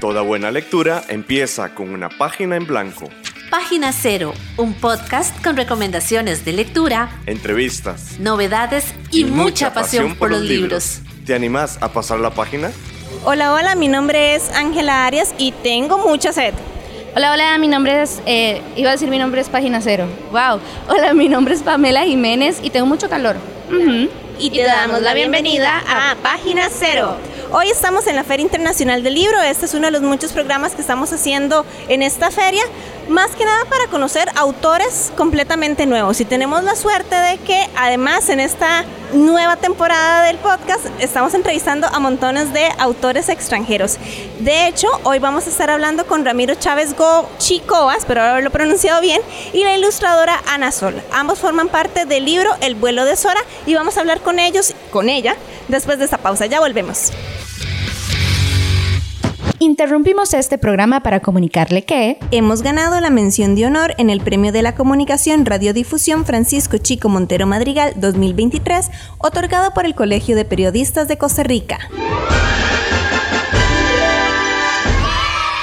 Toda buena lectura empieza con una página en blanco. Página Cero, un podcast con recomendaciones de lectura, Entrevistas. novedades y, mucha, pasión, por los libros. ¿Te animás a pasar la página? Hola, hola, mi nombre es Ángela Arias y tengo mucha sed. Hola, hola, mi nombre es, eh, iba a decir mi nombre es Página Cero. Wow. Hola, mi nombre es Pamela Jiménez y tengo mucho calor. Ujú. Y te damos la bienvenida a Página Cero. Hoy estamos en la Feria Internacional del Libro. Este es uno de los muchos programas que estamos haciendo en esta feria, más que nada para conocer autores completamente nuevos. Y tenemos la suerte de que además en esta nueva temporada del podcast estamos entrevistando a montones de autores extranjeros. De hecho, hoy vamos a estar hablando con Ramiro Chávez Go Chicoa, espero haberlo pronunciado bien, y la ilustradora Ana Sol. Ambos forman parte del libro El vuelo de Sora y vamos a hablar con ellos, con ella, después de esta pausa. Ya volvemos. Interrumpimos este programa para comunicarle que Hemos ganado la mención de honor en el Premio de la Comunicación Radiodifusión Francisco Chico Montero Madrigal 2023, otorgado por el Colegio de Periodistas de Costa Rica.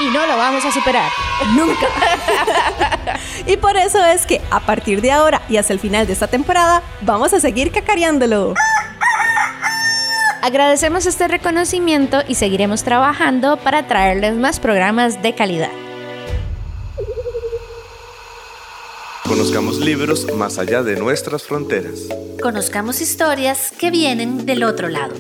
y no lo vamos a superar. Nunca. y por eso es que a partir de ahora y hasta el final de esta temporada, vamos a seguir cacareándolo. Agradecemos este reconocimiento y seguiremos trabajando para traerles más programas de calidad. Conozcamos libros más allá de nuestras fronteras. Conozcamos historias que vienen del otro lado.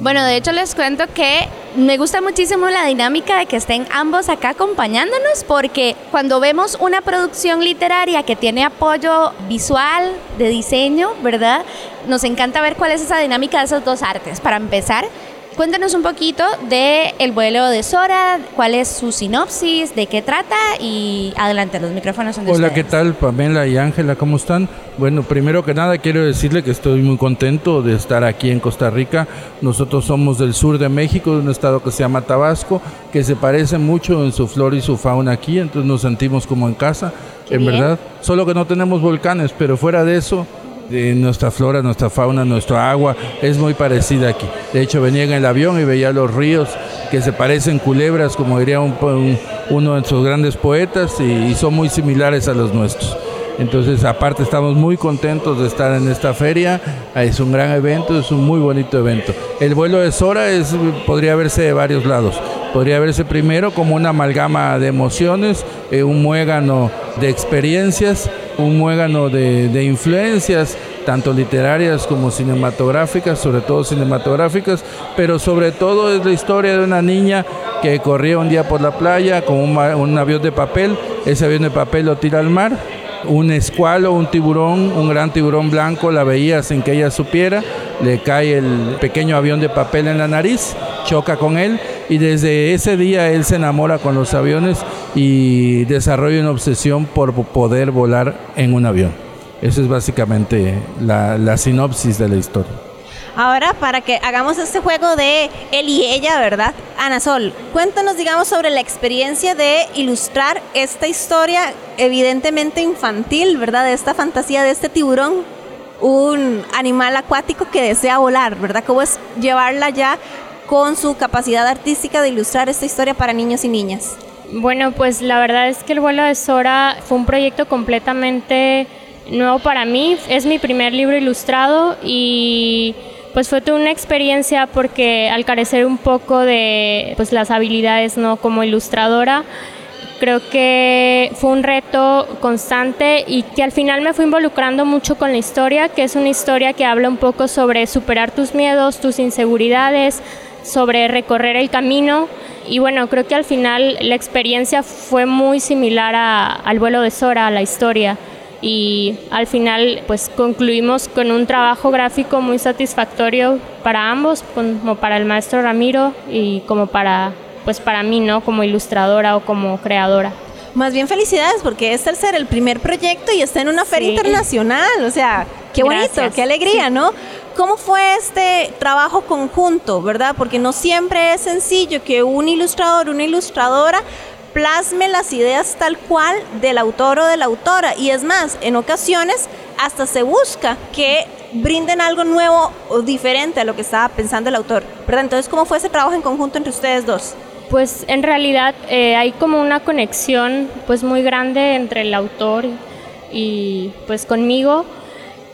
Bueno, de hecho les cuento que me gusta muchísimo la dinámica de que estén ambos acá acompañándonos porque cuando vemos una producción literaria que tiene apoyo visual, de diseño, ¿verdad? Nos encanta ver cuál es esa dinámica de esas dos artes. Para empezar, cuéntanos un poquito de El vuelo de Sora, cuál es su sinopsis, de qué trata y adelante, los micrófonos son de Hola, ustedes. ¿qué tal Pamela y Ángela? ¿Cómo están? Bueno, primero que nada quiero decirle que estoy muy contento de estar aquí en Costa Rica. Nosotros somos del sur de México, de un estado que se llama Tabasco, que se parece mucho en su flora y su fauna aquí, entonces nos sentimos como en casa, Qué en bien. verdad. Solo que no tenemos volcanes, pero fuera de eso, nuestra flora, nuestra fauna, nuestra agua es muy parecida aquí. De hecho, venía en el avión y veía los ríos que se parecen culebras, como diría un uno de nuestros grandes poetas, y, son muy similares a los nuestros. Entonces, aparte, estamos muy contentos de estar en esta feria. Es un gran evento, es un muy bonito evento. El vuelo de Sora podría verse de varios lados. Podría verse primero como una amalgama de emociones, eh, un muégano de experiencias, un muégano de, de influencias, tanto literarias como cinematográficas, sobre todo cinematográficas, pero sobre todo es la historia de una niña que corría un día por la playa con un, un avión de papel, ese avión de papel lo tira al mar, un escualo, un tiburón, un gran tiburón blanco, la veía sin que ella supiera, le cae el pequeño avión de papel en la nariz, choca con él y desde ese día él se enamora con los aviones y desarrolla una obsesión por poder volar en un avión. Esa es básicamente la, la sinopsis de la historia. Ahora, para que hagamos este juego de él y ella, ¿verdad? Ana Sol, cuéntanos, digamos, sobre la experiencia de ilustrar esta historia evidentemente infantil, ¿verdad? De esta fantasía de este tiburón, un animal acuático que desea volar, ¿verdad? ¿Cómo es llevarla ya con su capacidad artística de ilustrar esta historia para niños y niñas? Bueno, pues la verdad es que el vuelo de Sora fue un proyecto completamente nuevo para mí. Es mi primer libro ilustrado y pues fue toda una experiencia porque al carecer un poco de pues las habilidades no como ilustradora, creo que fue un reto constante y que al final me fui involucrando mucho con la historia, que es una historia que habla un poco sobre superar tus miedos, tus inseguridades, sobre recorrer el camino. Y bueno, creo que al final la experiencia fue muy similar a- al vuelo de Sora, a la historia. Y al final pues concluimos con un trabajo gráfico muy satisfactorio para ambos, como para el maestro Ramiro y como para, pues para mí, ¿no? Como ilustradora o como creadora. Más bien felicidades porque es el ser el primer proyecto y está en una feria Sí. internacional, o sea, qué bonito, Gracias. qué alegría, ¿no? ¿Cómo fue este trabajo conjunto, verdad? Porque no siempre es sencillo que un ilustrador, una ilustradora plasme las ideas tal cual del autor o de la autora. Y es más, en ocasiones hasta se busca que brinden algo nuevo o diferente a lo que estaba pensando el autor. ¿verdad? Entonces, ¿cómo fue ese trabajo en conjunto entre ustedes dos? Pues en realidad eh, hay como una conexión pues muy grande entre el autor y pues conmigo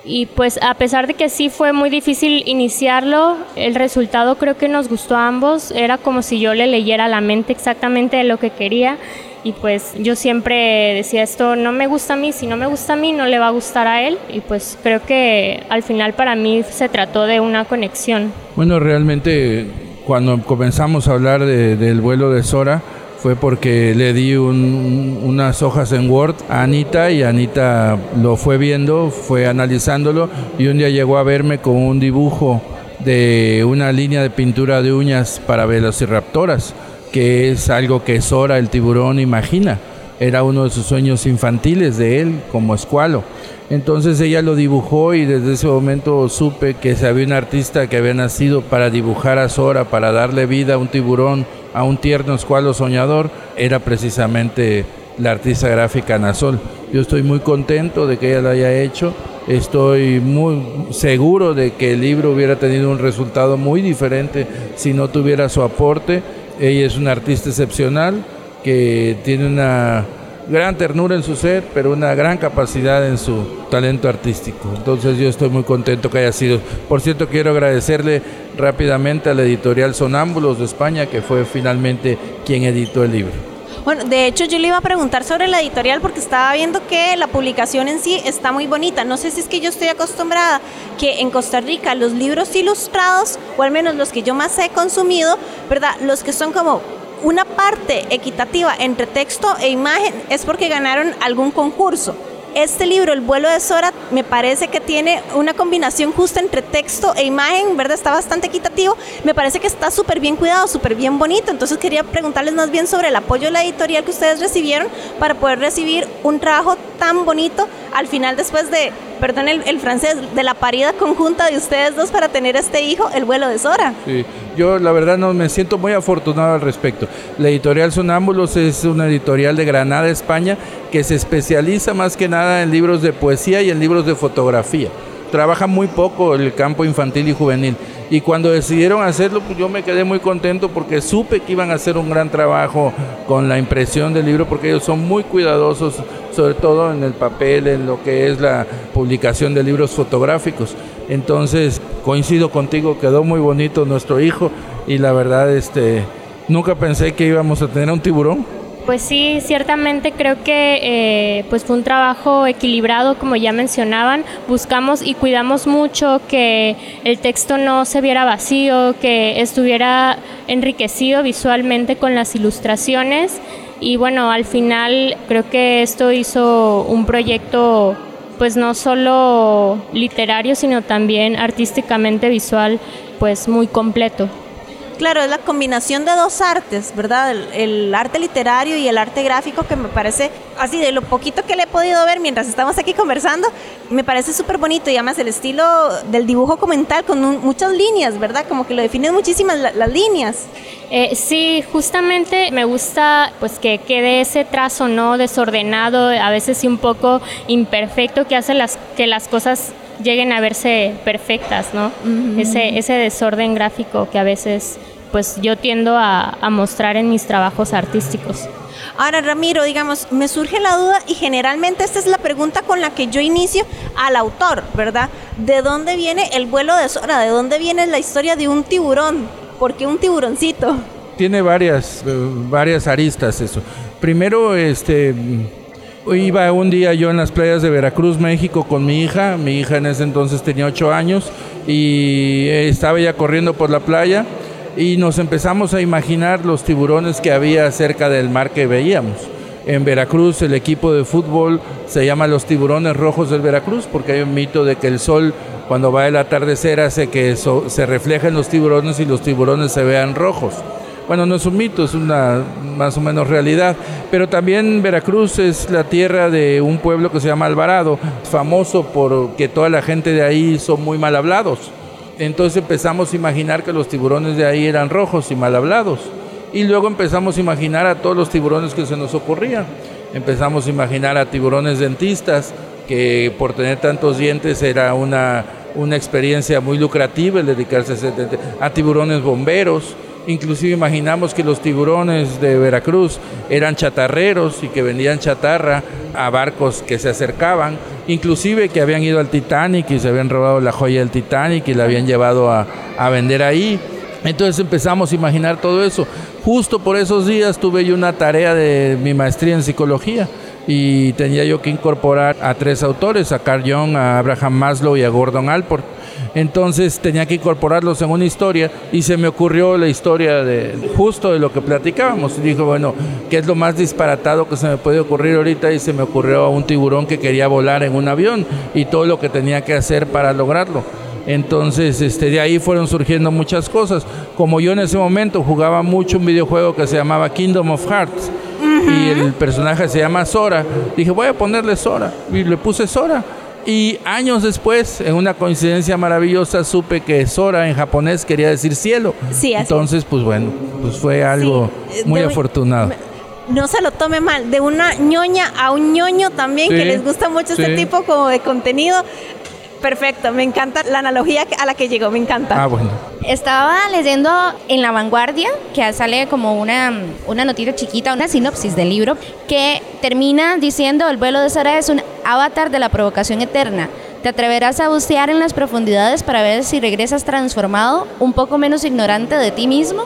y pues a pesar de que sí fue muy difícil iniciarlo, el resultado creo que nos gustó a ambos, era como si yo le leyera la mente exactamente de lo que quería y pues yo siempre decía esto no me gusta a mí, si no me gusta a mí no le va a gustar a él y pues creo que al final para mí se trató de una conexión. Bueno, realmente cuando comenzamos a hablar del vuelo de Sora, fue porque le di unas hojas en Word a Anita y Anita lo fue viendo, fue analizándolo y un día llegó a verme con un dibujo de una línea de pintura de uñas para velociraptoras, que es algo que Sora, el tiburón, imagina. Era uno de sus sueños infantiles de él como escualo. Entonces ella lo dibujó y desde ese momento supe que se había un artista que había nacido para dibujar a Sora, para darle vida a un tiburón a un tierno escualo soñador era precisamente la artista gráfica Nazol. Yo estoy muy contento de que ella lo haya hecho. Estoy muy seguro de que el libro hubiera tenido un resultado muy diferente si no tuviera su aporte. Ella es una artista excepcional que tiene una gran ternura en su ser, pero una gran capacidad en su talento artístico. Entonces yo estoy muy contento que haya sido. Por cierto, quiero agradecerle rápidamente a la editorial Sonámbulos de España, que fue finalmente quien editó el libro. Bueno, de hecho yo le iba a preguntar sobre la editorial porque estaba viendo que la publicación en sí está muy bonita. No sé si es que yo estoy acostumbrada que en Costa Rica los libros ilustrados, o al menos los que yo más he consumido, ¿verdad? Los que son como una parte equitativa entre texto e imagen es porque ganaron algún concurso. Este libro, El vuelo de Sora, me parece que tiene una combinación justa entre texto e imagen, ¿verdad? Está bastante equitativo. Me parece que está súper bien cuidado, súper bien bonito. Entonces quería preguntarles más bien sobre el apoyo de la editorial que ustedes recibieron para poder recibir un trabajo tan bonito al final después de, perdón el, francés, de la parida conjunta de ustedes dos para tener este hijo, El vuelo de Sora. Sí, yo la verdad no me siento muy afortunado al respecto. La editorial Sonámbulos es una editorial de Granada, España, que se especializa más que nada en libros de poesía y en libros de fotografía. Trabaja muy poco el campo infantil y juvenil. Y cuando decidieron hacerlo, pues yo me quedé muy contento porque supe que iban a hacer un gran trabajo con la impresión del libro, porque ellos son muy cuidadosos, sobre todo en el papel, en lo que es la publicación de libros fotográficos. Entonces, coincido contigo, quedó muy bonito nuestro hijo y la verdad, este, nunca pensé que íbamos a tener un tiburón pues sí, ciertamente creo que eh, pues fue un trabajo equilibrado, como ya mencionaban. Buscamos y cuidamos mucho que el texto no se viera vacío, que estuviera enriquecido visualmente con las ilustraciones. Y bueno, al final creo que esto hizo un proyecto pues no solo literario, sino también artísticamente visual, pues muy completo. Claro, es la combinación de dos artes, ¿verdad? El, arte literario y el arte gráfico que me parece, así de lo poquito que le he podido ver mientras estamos aquí conversando, me parece súper bonito y además el estilo del dibujo comental con muchas líneas, ¿verdad? Como que lo definen muchísimas las líneas. Eh, sí, justamente me gusta pues que quede ese trazo no desordenado, a veces sí un poco imperfecto que hace las que las cosas lleguen a verse perfectas, ¿no? ese, ese desorden gráfico que a veces pues yo tiendo a, mostrar en mis trabajos artísticos. Ahora, Ramiro, digamos, me surge la duda y generalmente esta es la pregunta con la que yo inicio al autor, ¿verdad? ¿De dónde viene el vuelo de Sora? ¿De dónde viene la historia de un tiburón? ¿Por qué un tiburoncito? Tiene varias, eh, varias aristas eso. Primero, este Iba un día yo en las playas de Veracruz, México, con mi hija. Mi hija en ese entonces tenía ocho años y estaba ya corriendo por la playa y nos empezamos a imaginar los tiburones que había cerca del mar que veíamos. En Veracruz el equipo de fútbol se llama los tiburones rojos del Veracruz porque hay un mito de que el sol cuando va el atardecer hace que se reflejen los tiburones y los tiburones se vean rojos bueno, no es un mito, es una más o menos realidad. Pero también Veracruz es la tierra de un pueblo que se llama Alvarado, famoso porque toda la gente de ahí son muy mal hablados. Entonces empezamos a imaginar que los tiburones de ahí eran rojos y mal hablados. y luego empezamos a imaginar a todos los tiburones que se nos ocurrían. Empezamos a imaginar a tiburones dentistas, que por tener tantos dientes era una, una experiencia muy lucrativa el dedicarse a, a tiburones bomberos. Inclusive imaginamos que los tiburones de Veracruz eran chatarreros y que vendían chatarra a barcos que se acercaban. Inclusive que habían ido al Titanic y se habían robado la joya del Titanic y la habían llevado a, a vender ahí. Entonces empezamos a imaginar todo eso. Justo por esos días tuve yo una tarea de mi maestría en psicología y tenía yo que incorporar a tres autores, a Carl Jung, a Abraham Maslow y a Gordon Alport. Entonces tenía que incorporarlos en una historia y se me ocurrió la historia de justo de lo que platicábamos. Y dijo, bueno, ¿qué es lo más disparatado que se me puede ocurrir ahorita? Y se me ocurrió un tiburón que quería volar en un avión y todo lo que tenía que hacer para lograrlo. Entonces, este, de ahí fueron surgiendo muchas cosas. Como yo en ese momento jugaba mucho un videojuego que se llamaba Kingdom of Hearts y el personaje se llama Sora, dije, voy a ponerle Sora y le puse Sora. Y años después, en una coincidencia maravillosa, supe que Sora en japonés quería decir cielo. Sí, así. Entonces, pues bueno, pues fue algo Sí, muy de- afortunado. No se lo tome mal, de una ñoña a un ñoño también, que les gusta mucho este tipo como de contenido. Perfecto, me encanta la analogía a la que llegó, me encanta. Ah, bueno. Estaba leyendo en La Vanguardia, que sale como una, una notita chiquita, una sinopsis del libro, que termina diciendo, el vuelo de Sara es un avatar de la provocación eterna. Te atreverás a bucear en las profundidades para ver si regresas transformado, un poco menos ignorante de ti mismo.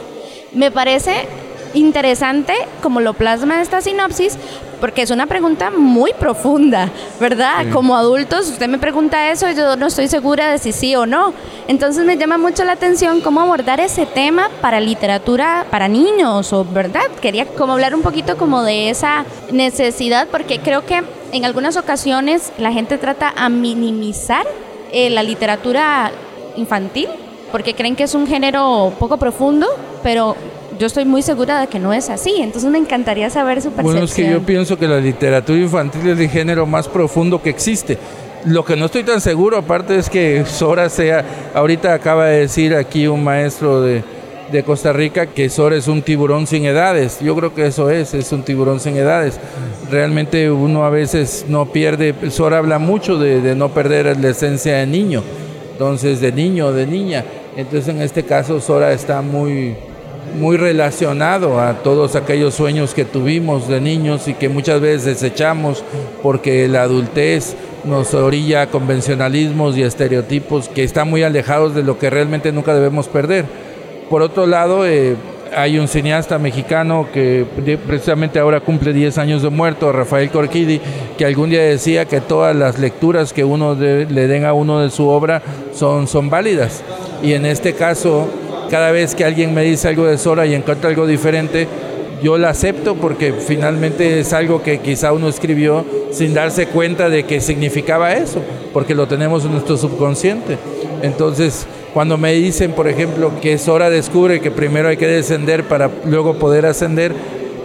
Me parece interesante como lo plasma esta sinopsis, porque es una pregunta muy profunda, ¿verdad? Como adultos, usted me pregunta eso y yo no estoy segura de si sí o no. Entonces me llama mucho la atención cómo abordar ese tema para literatura para niños, o ¿verdad? Quería como hablar un poquito como de esa necesidad, porque creo que en algunas ocasiones la gente trata a minimizar eh, la literatura infantil, porque creen que es un género poco profundo, pero yo estoy muy segura de que no es así. Entonces me encantaría saber su percepción. Bueno, es que yo pienso que la literatura infantil es el género más profundo que existe. Lo que no estoy tan seguro, aparte, es que Sora sea, ahorita acaba de decir aquí un maestro de, de Costa Rica que Sora es un tiburón sin edades. Yo creo que eso es, es un tiburón sin edades. Realmente uno a veces no pierde, Sora habla mucho de, de no perder la esencia de niño, entonces de niño o de niña. Entonces en este caso Sora está muy, muy relacionado a todos aquellos sueños que tuvimos de niños y que muchas veces desechamos porque la adultez nos orilla a convencionalismos y estereotipos que están muy alejados de lo que realmente nunca debemos perder. Por otro lado, eh, hay un cineasta mexicano que precisamente ahora cumple 10 años de muerto, Rafael Corquidi, que algún día decía que todas las lecturas que uno le den a uno de su obra son, son válidas. Y en este caso, cada vez que alguien me dice algo de Sora y encuentra algo diferente, yo la acepto porque finalmente es algo que quizá uno escribió sin darse cuenta de que significaba eso, porque lo tenemos en nuestro subconsciente. Entonces, cuando me dicen, por ejemplo, que Sora descubre que primero hay que descender para luego poder ascender,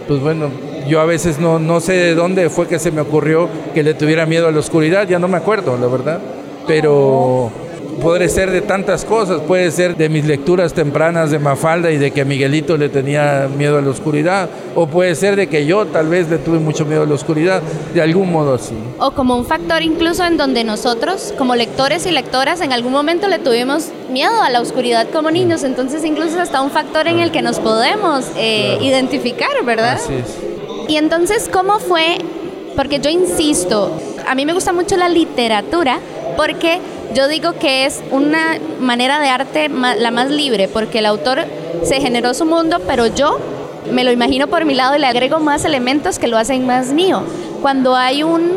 pues bueno, yo a veces no, no sé de dónde fue que se me ocurrió que le tuviera miedo a la oscuridad, ya no me acuerdo, la verdad, pero puede ser de tantas cosas, puede ser de mis lecturas tempranas de Mafalda y de que Miguelito le tenía miedo a la oscuridad, o puede ser de que yo tal vez le tuve mucho miedo a la oscuridad, de algún modo así. O como un factor incluso en donde nosotros, como lectores y lectoras, en algún momento le tuvimos miedo a la oscuridad como niños, entonces incluso hasta un factor en el que nos podemos eh, identificar, ¿verdad? Así es. Y entonces, ¿cómo fue? Porque yo insisto, a mí me gusta mucho la literatura porque yo digo que es una manera de arte la más libre, porque el autor se generó su mundo, pero yo me lo imagino por mi lado y le agrego más elementos que lo hacen más mío. Cuando hay un,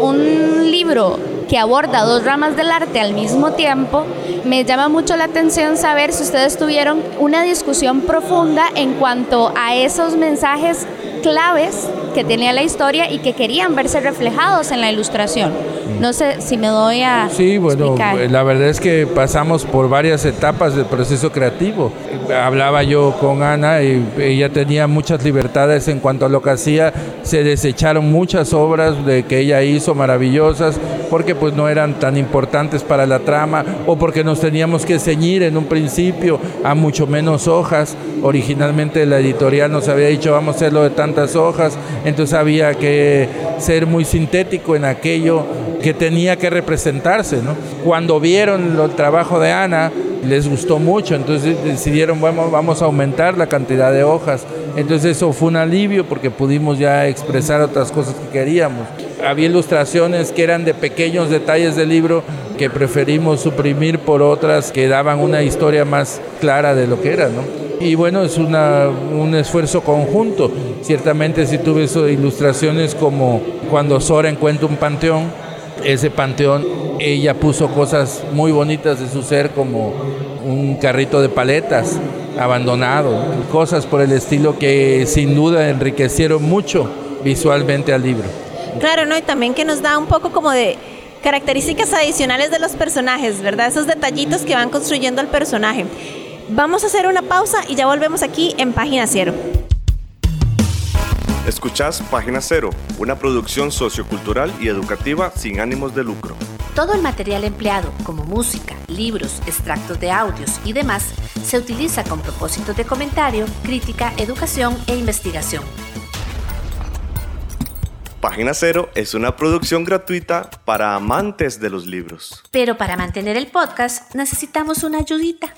un libro que aborda dos ramas del arte al mismo tiempo, me llama mucho la atención saber si ustedes tuvieron una discusión profunda en cuanto a esos mensajes claves que tenía la historia y que querían verse reflejados en la ilustración. No sé si me doy a Sí, bueno, explicar. la verdad es que pasamos por varias etapas del proceso creativo. Hablaba yo con Ana y ella tenía muchas libertades en cuanto a lo que hacía. Se desecharon muchas obras de que ella hizo maravillosas porque pues no eran tan importantes para la trama o porque nos teníamos que ceñir en un principio a mucho menos hojas. Originalmente la editorial nos había dicho vamos a hacerlo de tantas hojas, entonces había que ser muy sintético en aquello que tenía que representarse. ¿no? Cuando vieron el trabajo de Ana, les gustó mucho, entonces decidieron vamos, vamos a aumentar la cantidad de hojas. Entonces eso fue un alivio porque pudimos ya expresar otras cosas que queríamos. Había ilustraciones que eran de pequeños detalles del libro que preferimos suprimir por otras que daban una historia más clara de lo que era, ¿no? Y bueno, es una, un esfuerzo conjunto. Ciertamente si tuve eso, ilustraciones como cuando Sora encuentra un panteón, ese panteón, ella puso cosas muy bonitas de su ser como un carrito de paletas abandonado, cosas por el estilo que sin duda enriquecieron mucho visualmente al libro. Claro, ¿no? Y también que nos da un poco como de características adicionales de los personajes, ¿verdad? Esos detallitos que van construyendo el personaje. Vamos a hacer una pausa y ya volvemos aquí en Página Cero. Escuchás Página Cero, una producción sociocultural y educativa sin ánimos de lucro. Todo el material empleado, como música, libros, extractos de audios y demás, se utiliza con propósitos de comentario, crítica, educación e investigación. Página Cero es una producción gratuita para amantes de los libros. Pero para mantener el podcast necesitamos una ayudita.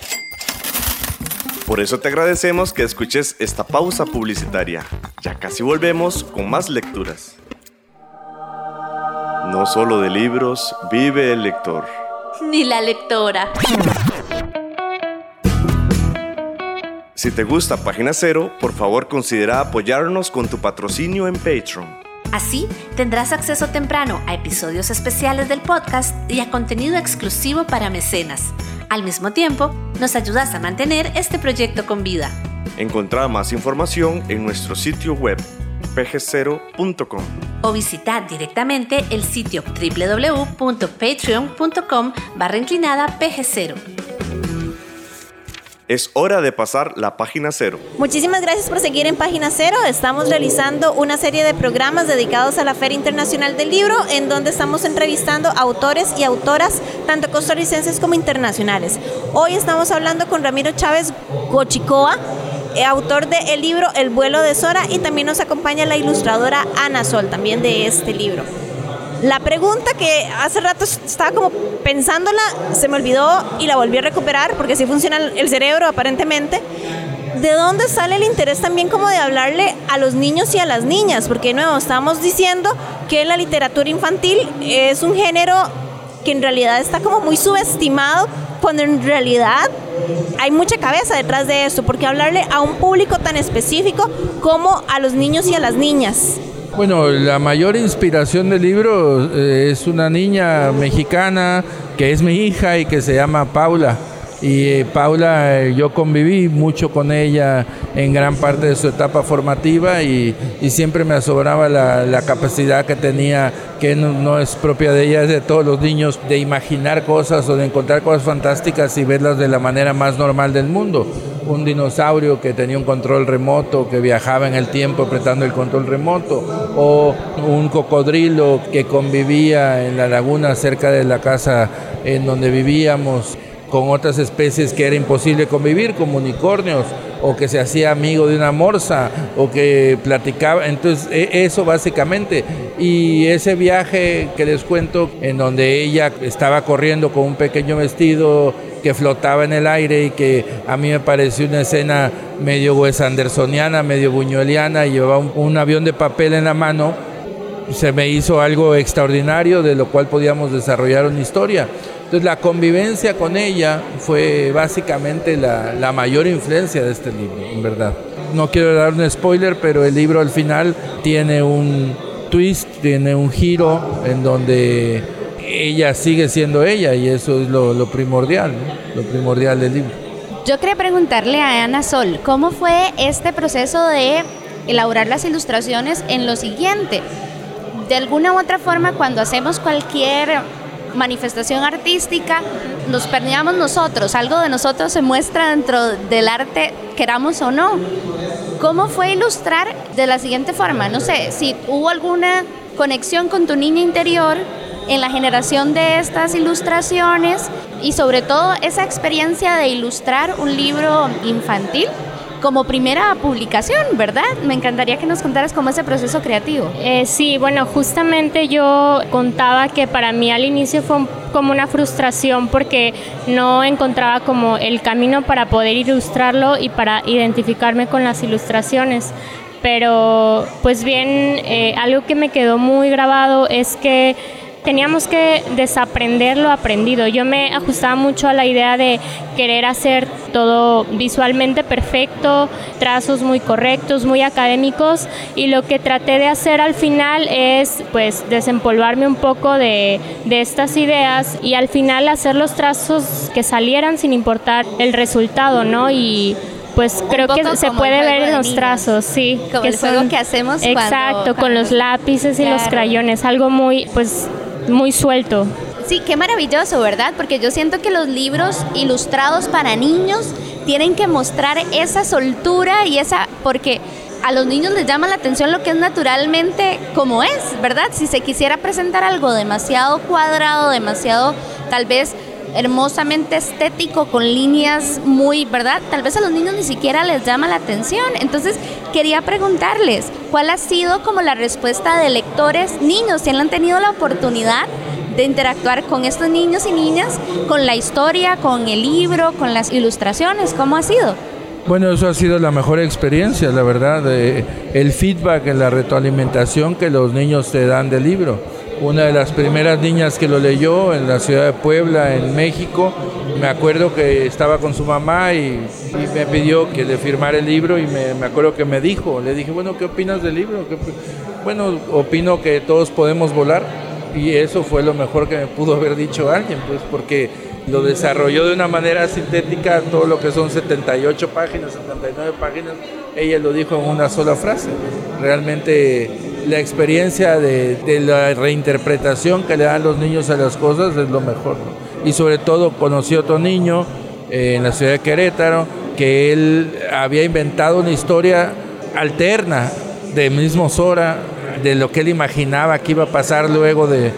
Por eso te agradecemos que escuches esta pausa publicitaria. Ya casi volvemos con más lecturas. No solo de libros vive el lector. Ni la lectora. Si te gusta Página Cero, por favor considera apoyarnos con tu patrocinio en Patreon. Así tendrás acceso temprano a episodios especiales del podcast y a contenido exclusivo para mecenas. Al mismo tiempo, nos ayudas a mantener este proyecto con vida. Encontrá más información en nuestro sitio web pg0.com. O visitar directamente el sitio www.patreon.com barra inclinada pg0. Es hora de pasar la página cero. Muchísimas gracias por seguir en Página Cero. Estamos realizando una serie de programas dedicados a la Feria Internacional del Libro, en donde estamos entrevistando autores y autoras, tanto costarricenses como internacionales. Hoy estamos hablando con Ramiro Chávez Gochicoa, eh, autor del libro El vuelo de Sora, y también nos acompaña la ilustradora Ana Sol, también de este libro. La pregunta que hace rato estaba como pensándola, se me olvidó y la volví a recuperar porque así funciona el cerebro aparentemente. ¿De dónde sale el interés también como de hablarle a los niños y a las niñas? Porque de nuevo estamos diciendo que la literatura infantil es un género que en realidad está como muy subestimado cuando en realidad hay mucha cabeza detrás de esto, porque hablarle a un público tan específico como a los niños y a las niñas. Bueno, la mayor inspiración del libro eh, es una niña mexicana que es mi hija y que se llama Paula. Y eh, Paula, eh, yo conviví mucho con ella en gran parte de su etapa formativa y, siempre me asombraba la, la, capacidad que tenía, que no, no, es propia de ella, es de todos los niños, de imaginar cosas o de encontrar cosas fantásticas y verlas de la manera más normal del mundo. Un dinosaurio que tenía un control remoto, que viajaba en el tiempo apretando el control remoto, o un cocodrilo que convivía en la laguna cerca de la casa en donde vivíamos con otras especies que era imposible convivir, como unicornios, o que se hacía amigo de una morsa, o que platicaba. Entonces, eso básicamente. Y ese viaje que les cuento, en donde ella estaba corriendo con un pequeño vestido flotaba en el aire y que a mí me pareció una escena medio Wes Andersoniana, medio buñueliana, y llevaba un, un avión de papel en la mano, se me hizo algo extraordinario de lo cual podíamos desarrollar una historia. Entonces la convivencia con ella fue básicamente la, la, mayor influencia de este libro, en verdad. No quiero dar un spoiler, pero el libro al final tiene un twist, tiene un giro en donde ella sigue siendo ella y eso es lo, primordial, lo primordial del libro. Yo quería preguntarle a Ana Sol, ¿cómo fue este proceso de elaborar las ilustraciones en lo siguiente? de alguna u otra forma cuando hacemos cualquier manifestación artística, nos perdíamos nosotros, algo de nosotros se muestra dentro del arte, queramos o no. ¿Cómo fue ilustrar de la siguiente forma? No sé, si hubo alguna conexión con tu niña interior en la generación de estas ilustraciones y sobre todo esa experiencia de ilustrar un libro infantil como primera publicación, ¿verdad? Me encantaría que nos contaras cómo es proceso creativo. Eh, sí, bueno, justamente yo contaba que para mí al inicio fue como una frustración porque no encontraba como el camino para poder ilustrarlo y para identificarme con las ilustraciones pero pues bien, eh, algo que me quedó muy grabado es que teníamos que desaprender lo aprendido. Yo me ajustaba mucho a la idea de querer hacer todo visualmente perfecto, trazos muy correctos, muy académicos y lo que traté de hacer al final es pues desempolvarme un poco de, de estas ideas y al final hacer los trazos que salieran sin importar el resultado, ¿no? Y pues creo que se puede ver en los trazos, sí. Como que el juego que hacemos Exacto, con los lápices y los crayones, algo muy, pues muy suelto. Sí, qué maravilloso, ¿verdad? Porque yo siento que los libros ilustrados para niños tienen que mostrar esa soltura y esa, porque a los niños les llama la atención lo que es naturalmente como es, ¿verdad? Si se quisiera presentar algo demasiado cuadrado, demasiado tal vez hermosamente estético, con líneas muy, ¿verdad? Tal vez a los niños ni siquiera les llama la atención. Entonces, quería preguntarles, ¿cuál ha sido como la respuesta de lectores, niños, si han tenido la oportunidad de interactuar con estos niños y niñas, con la historia, con el libro, con las ilustraciones? ¿Cómo ha sido? Bueno, eso ha sido la mejor experiencia, la verdad, el feedback, la retroalimentación que los niños te dan del libro una de las primeras niñas que lo leyó en la ciudad de Puebla, en México. Me acuerdo que estaba con su mamá y, me pidió que le firmara el libro y me, acuerdo que me dijo, le dije, bueno, ¿qué opinas del libro? bueno, opino que todos podemos volar y eso fue lo mejor que me pudo haber dicho alguien, pues porque lo desarrolló de una manera sintética, todo lo que son 78 páginas, 79 páginas, ella lo dijo en una sola frase. Realmente la experiencia de, la reinterpretación que le dan los niños a las cosas es lo mejor. Y sobre todo conocí a otro niño eh, en la ciudad de Querétaro que él había inventado una historia alterna de mismo Sora, de lo que él imaginaba que iba a pasar luego de,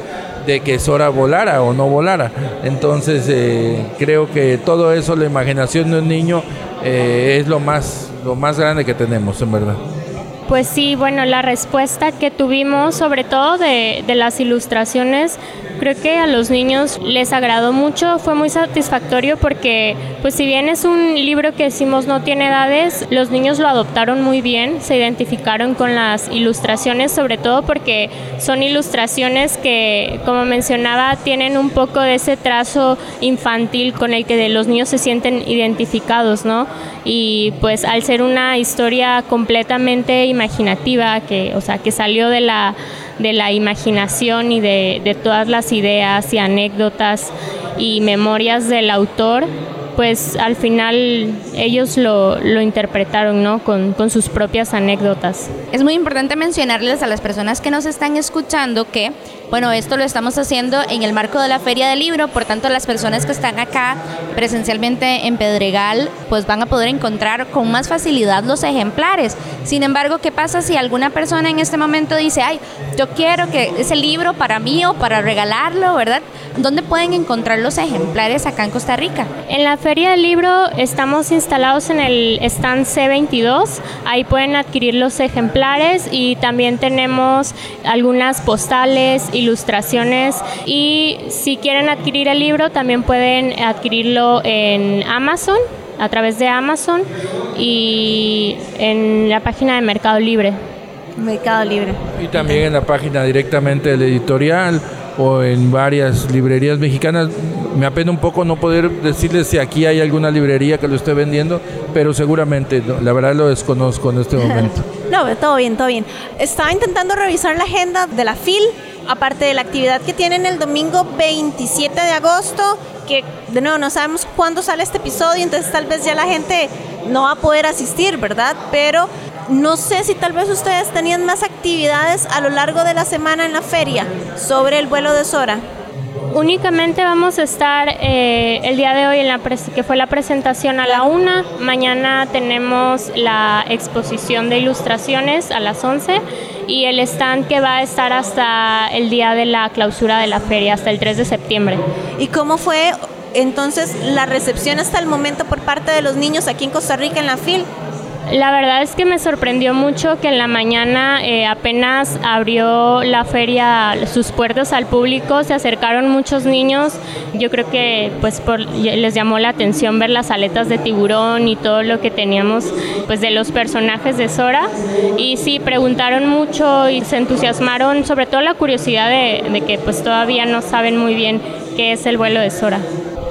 que Sora volara o no volara. Entonces eh, creo que todo eso, la imaginación de un niño, eh, es lo más, lo más grande que tenemos, en verdad. Pues sí, bueno, la respuesta que tuvimos, sobre todo de, de, las ilustraciones, creo que a los niños les agradó mucho, fue muy satisfactorio porque, pues si bien es un libro que decimos no tiene edades, los niños lo adoptaron muy bien, se identificaron con las ilustraciones, sobre todo porque son ilustraciones que, como mencionaba, tienen un poco de ese trazo infantil con el que los niños se sienten identificados, ¿no? Y pues al ser una historia completamente imaginativa, que, o sea, que salió de la, de la imaginación y de, de todas las ideas y anécdotas y memorias del autor, pues al final ellos lo, lo interpretaron ¿no? Con, con, sus propias anécdotas. Es muy importante mencionarles a las personas que nos están escuchando que bueno, esto lo estamos haciendo en el marco de la Feria del Libro, por tanto las personas que están acá presencialmente en Pedregal, pues van a poder encontrar con más facilidad los ejemplares. Sin embargo, ¿qué pasa si alguna persona en este momento dice, ay, yo quiero que ese libro para mí o para regalarlo, ¿verdad? ¿Dónde pueden encontrar los ejemplares acá en Costa Rica? En la Feria del Libro estamos instalados en el stand C22, ahí pueden adquirir los ejemplares y también tenemos algunas postales ilustraciones y si quieren adquirir el libro también pueden adquirirlo en Amazon a través de Amazon y en la página de Mercado Libre. Mercado Libre. Y también en la página directamente del editorial o en varias librerías mexicanas. Me apena un poco no poder decirles si aquí hay alguna librería que lo esté vendiendo, pero seguramente, la verdad lo desconozco en este momento. no, todo bien, todo bien. Estaba intentando revisar la agenda de la FIL aparte de la actividad que tienen el domingo 27 de agosto, que de nuevo no sabemos cuándo sale este episodio, entonces tal vez ya la gente no va a poder asistir, ¿verdad? Pero No sé si tal vez ustedes tenían más actividades a lo largo de la semana en la feria sobre el vuelo de Sora. Únicamente vamos a estar eh, el día de hoy en la que fue la presentación a la una. Mañana tenemos la exposición de ilustraciones a las 11 y el stand que va a estar hasta el día de la clausura de la feria, hasta el 3 de septiembre. ¿Y cómo fue entonces la recepción hasta el momento por parte de los niños aquí en Costa Rica en la FIL? La verdad es que me sorprendió mucho que en la mañana eh, apenas abrió la feria sus puertas al público, se acercaron muchos niños. Yo creo que pues les llamó la atención ver las aletas de tiburón y todo lo que teníamos pues de los personajes de Sora. Y sí, preguntaron mucho y se entusiasmaron, sobre todo la curiosidad de, que pues todavía no saben muy bien qué es el vuelo de Sora.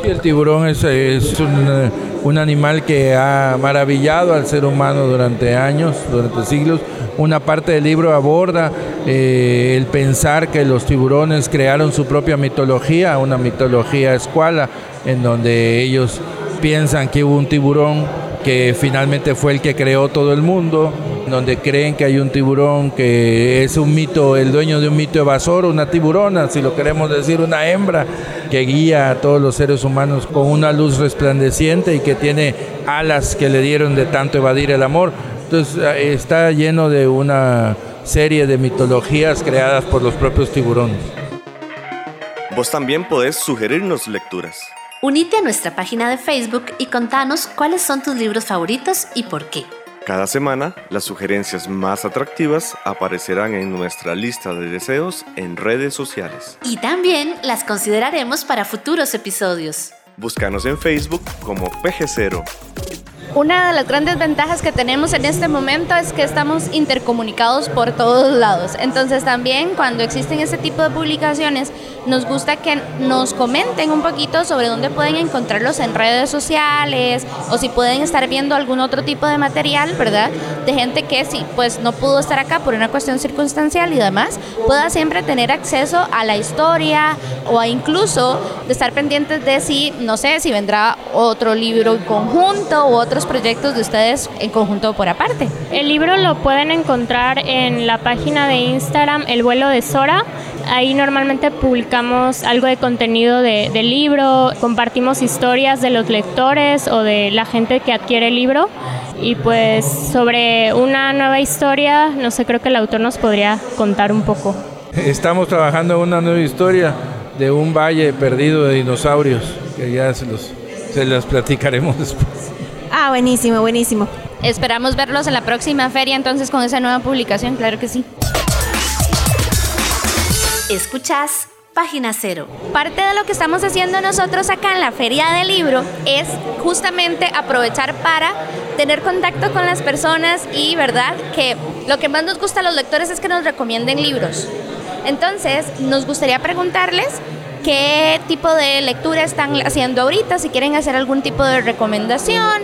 el tiburón es, es un eh, un animal que ha maravillado al ser humano durante años, durante siglos. Una parte del libro aborda eh, el pensar que los tiburones crearon su propia mitología, una mitología escuala, en donde ellos piensan que hubo un tiburón que finalmente fue el que creó todo el mundo, donde creen que hay un tiburón que es un mito, el dueño de un mito evasor, una tiburona, si lo queremos decir, una hembra que guía a todos los seres humanos con una luz resplandeciente y que tiene alas que le dieron de tanto evadir el amor. Entonces eh, está lleno de una serie de mitologías creadas por los propios tiburones. Vos también podés sugerirnos lecturas. Unite a nuestra página de Facebook y contanos cuáles son tus libros favoritos y por qué. Cada semana, las sugerencias más atractivas aparecerán en nuestra lista de deseos en redes sociales. Y también las consideraremos para futuros episodios. Búscanos en Facebook como PG0 una de las grandes ventajas que tenemos en este momento es que estamos intercomunicados por todos lados. Entonces también cuando existen este tipo de publicaciones, nos gusta que nos comenten un poquito sobre dónde pueden encontrarlos en redes sociales o si pueden estar viendo algún otro tipo de material, ¿verdad? De gente que sí, pues no pudo estar acá por una cuestión circunstancial y demás, pueda siempre tener acceso a la historia o a incluso de estar pendientes de si, no sé, si vendrá otro libro conjunto u otros proyectos de ustedes en conjunto por aparte. El libro lo pueden encontrar en la página de Instagram El vuelo de Sora. Ahí normalmente publicamos algo de contenido del libro, compartimos historias de los lectores o de la gente que adquiere el libro. Y pues sobre una nueva historia, no sé, creo que el autor nos podría contar un poco. Estamos trabajando en una nueva historia de un valle perdido de dinosaurios, que ya se los, se las platicaremos después. Ah, buenísimo, buenísimo. Esperamos verlos en la próxima feria entonces con esa nueva publicación, claro que sí. Escuchás Página Cero. Parte de lo que estamos haciendo nosotros acá en la Feria del Libro es justamente aprovechar para tener contacto con las personas y, ¿verdad? Que lo que más nos gusta a los lectores es que nos recomienden libros. Entonces, nos gustaría preguntarles qué tipo de lectura están haciendo ahorita, si quieren hacer algún tipo de recomendación,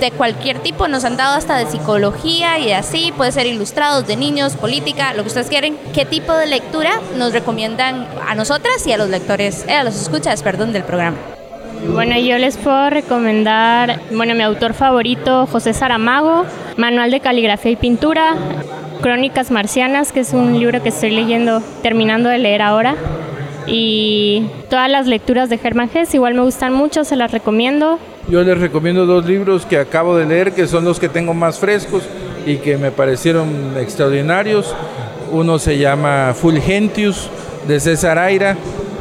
de cualquier tipo, nos han dado hasta de psicología y así, puede ser ilustrados, de niños, política, lo que ustedes quieren, qué tipo de lectura nos recomiendan a nosotras y a los lectores, eh, a los escuchas, perdón, del programa. Bueno, yo les puedo recomendar, bueno, mi autor favorito, José Saramago, Manual de Caligrafía y Pintura, Crónicas Marcianas, que es un libro que estoy leyendo, terminando de leer ahora y todas las lecturas de Germán Hesse igual me gustan mucho, se las recomiendo. Yo les recomiendo dos libros que acabo de leer, que son los que tengo más frescos y que me parecieron extraordinarios. Uno se llama Fulgentius de César Aira,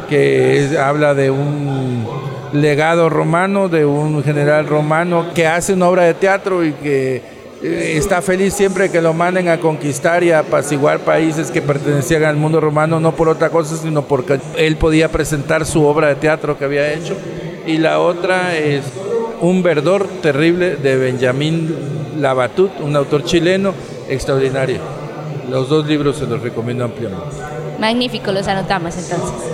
que habla de un legado romano, de un general romano que hace una obra de teatro y que está feliz siempre que lo manden a conquistar y a apaciguar países que pertenecían al mundo romano, no por otra cosa, sino porque él podía presentar su obra de teatro que había hecho. Y la otra es Un verdor terrible de Benjamín Labatut, un autor chileno extraordinario. Los dos libros se los recomiendo ampliamente. Magnífico, los anotamos entonces.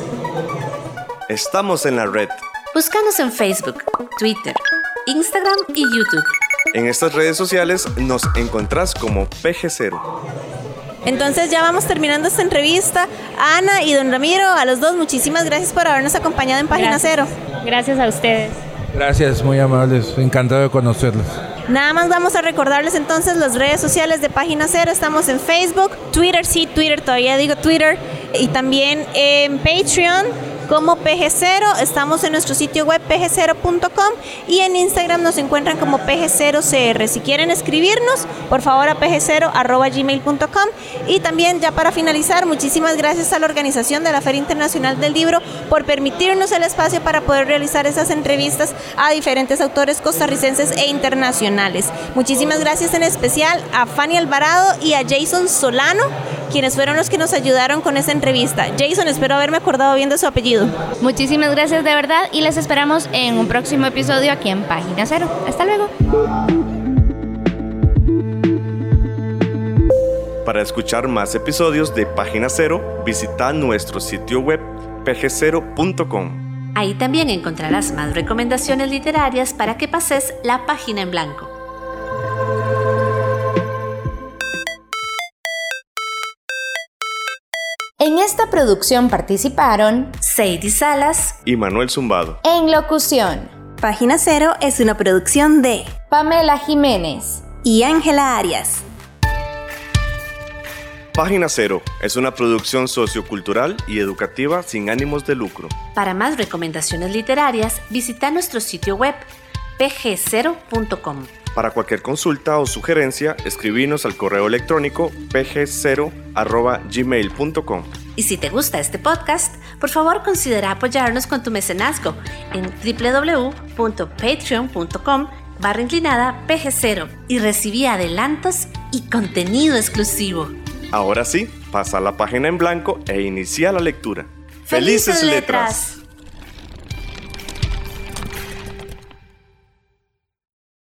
Estamos en la red. Búscanos en Facebook, Twitter, Instagram y YouTube. En estas redes sociales nos encontrás como PG0. Entonces ya vamos terminando esta entrevista. Ana y don Ramiro, a los dos, muchísimas gracias por habernos acompañado en Página Cero. Gracias a ustedes. Gracias, muy amables. Encantado de conocerlos. Nada más vamos a recordarles entonces las redes sociales de Página Cero. Estamos en Facebook, Twitter, sí, Twitter, todavía digo Twitter, y también en Patreon como PG0. Estamos en nuestro sitio web pg0.com y en Instagram nos encuentran como PG0CR. Si quieren escribirnos, por favor a pg0.gmail.com. Y también, ya para finalizar, muchísimas gracias a la organización de la Feria Internacional del Libro por permitirnos el espacio para poder realizar esas entrevistas a diferentes autores costarricenses e internacionales. Muchísimas gracias en especial a Fanny Alvarado y a Jason Solano, quienes fueron los que nos ayudaron con esta entrevista. Jason, espero haberme acordado bien de su apellido. Muchísimas gracias de verdad y les esperamos en un próximo episodio aquí en Página Cero. Hasta luego. Para escuchar más episodios de Página Cero, visita nuestro sitio web pg0.com. Ahí también encontrarás más recomendaciones literarias para que pases la página en blanco. Producción participaron Sadie Salas y Manuel Zumbado. En locución. Página Cero es una producción de Pamela Jiménez y Ángela Arias. Página Cero es una producción sociocultural y educativa sin ánimos de lucro. Para más recomendaciones literarias, visita nuestro sitio web pg0.com. Para cualquier consulta o sugerencia, escribinos al correo electrónico pg0.gmail.com. Y si te gusta este podcast, por favor considera apoyarnos con tu mecenazgo en www.patreon.com barra inclinada pg0 y recibí adelantos y contenido exclusivo. Ahora sí, pasa la página en blanco e inicia la lectura. ¡Felices letras!